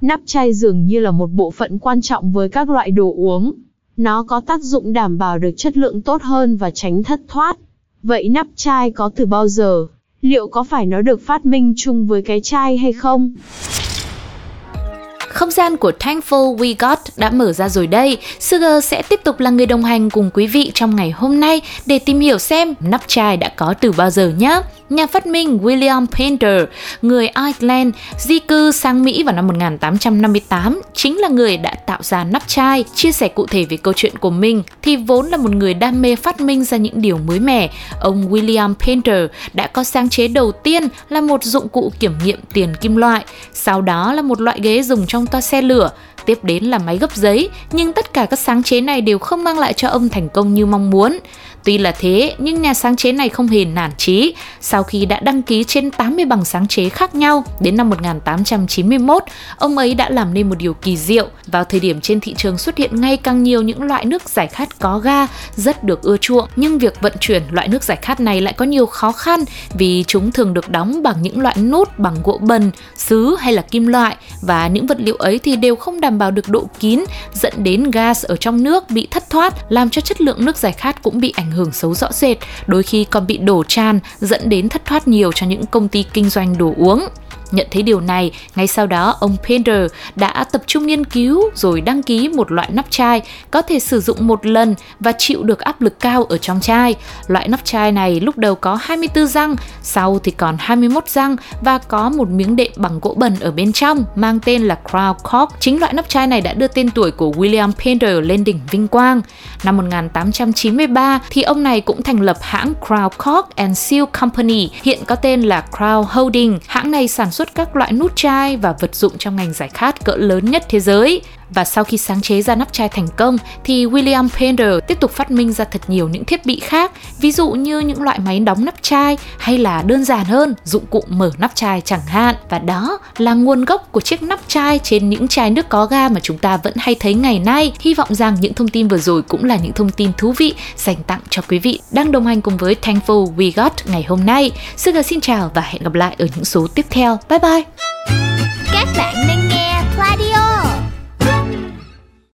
Nắp chai dường như là một bộ phận quan trọng với các loại đồ uống. Nó có tác dụng đảm bảo được chất lượng tốt hơn và tránh thất thoát. Vậy nắp chai có từ bao giờ? Liệu có phải nó được phát minh chung với cái chai hay không? Không gian của Thankful We Got đã mở ra rồi đây. Sugar sẽ tiếp tục là người đồng hành cùng quý vị trong ngày hôm nay để tìm hiểu xem nắp chai đã có từ bao giờ nhé. Nhà phát minh William Painter, người Ireland, di cư sang Mỹ vào năm 1858, chính là người đã tạo ra nắp chai. Chia sẻ cụ thể về câu chuyện của mình thì vốn là một người đam mê phát minh ra những điều mới mẻ. Ông William Painter đã có sáng chế đầu tiên là một dụng cụ kiểm nghiệm tiền kim loại, sau đó là một loại ghế dùng trong toa xe lửa, tiếp đến là máy gấp giấy, nhưng tất cả các sáng chế này đều không mang lại cho ông thành công như mong muốn. Tuy là thế, nhưng nhà sáng chế này không hề nản chí. Sau khi đã đăng ký trên 80 bằng sáng chế khác nhau, đến năm 1891, ông ấy đã làm nên một điều kỳ diệu. Vào thời điểm trên thị trường xuất hiện ngày càng nhiều những loại nước giải khát có ga, rất được ưa chuộng, nhưng việc vận chuyển loại nước giải khát này lại có nhiều khó khăn vì chúng thường được đóng bằng những loại nút bằng gỗ bần, sứ hay là kim loại và những vật liệu ấy thì đều không đảm bảo được độ kín, dẫn đến gas ở trong nước bị thất thoát, làm cho chất lượng nước giải khát cũng bị ảnh hưởng hưởng xấu rõ rệt, đôi khi còn bị đổ tràn dẫn đến thất thoát nhiều cho những công ty kinh doanh đồ uống. Nhận thấy điều này, ngay sau đó ông Pender đã tập trung nghiên cứu rồi đăng ký một loại nắp chai có thể sử dụng một lần và chịu được áp lực cao ở trong chai. Loại nắp chai này lúc đầu có 24 răng, sau thì còn 21 răng và có một miếng đệm bằng gỗ bần ở bên trong mang tên là Crown Cork. Chính loại nắp chai này đã đưa tên tuổi của William Pender lên đỉnh vinh quang. Năm 1893 thì ông này cũng thành lập hãng Crown Cork and Seal Company, hiện có tên là Crown Holding. Hãng này sản xuất các loại nút chai và vật dụng trong ngành giải khát cỡ lớn nhất thế giới. Và sau khi sáng chế ra nắp chai thành công thì William Painter tiếp tục phát minh ra thật nhiều những thiết bị khác, ví dụ như những loại máy đóng nắp chai hay là đơn giản hơn, dụng cụ mở nắp chai chẳng hạn. Và đó là nguồn gốc của chiếc nắp chai trên những chai nước có ga mà chúng ta vẫn hay thấy ngày nay. Hy vọng rằng những thông tin vừa rồi cũng là những thông tin thú vị dành tặng cho quý vị đang đồng hành cùng với Thankful We Got ngày hôm nay. Sugar xin chào và hẹn gặp lại ở những số tiếp theo. Bye bye! Các bạn.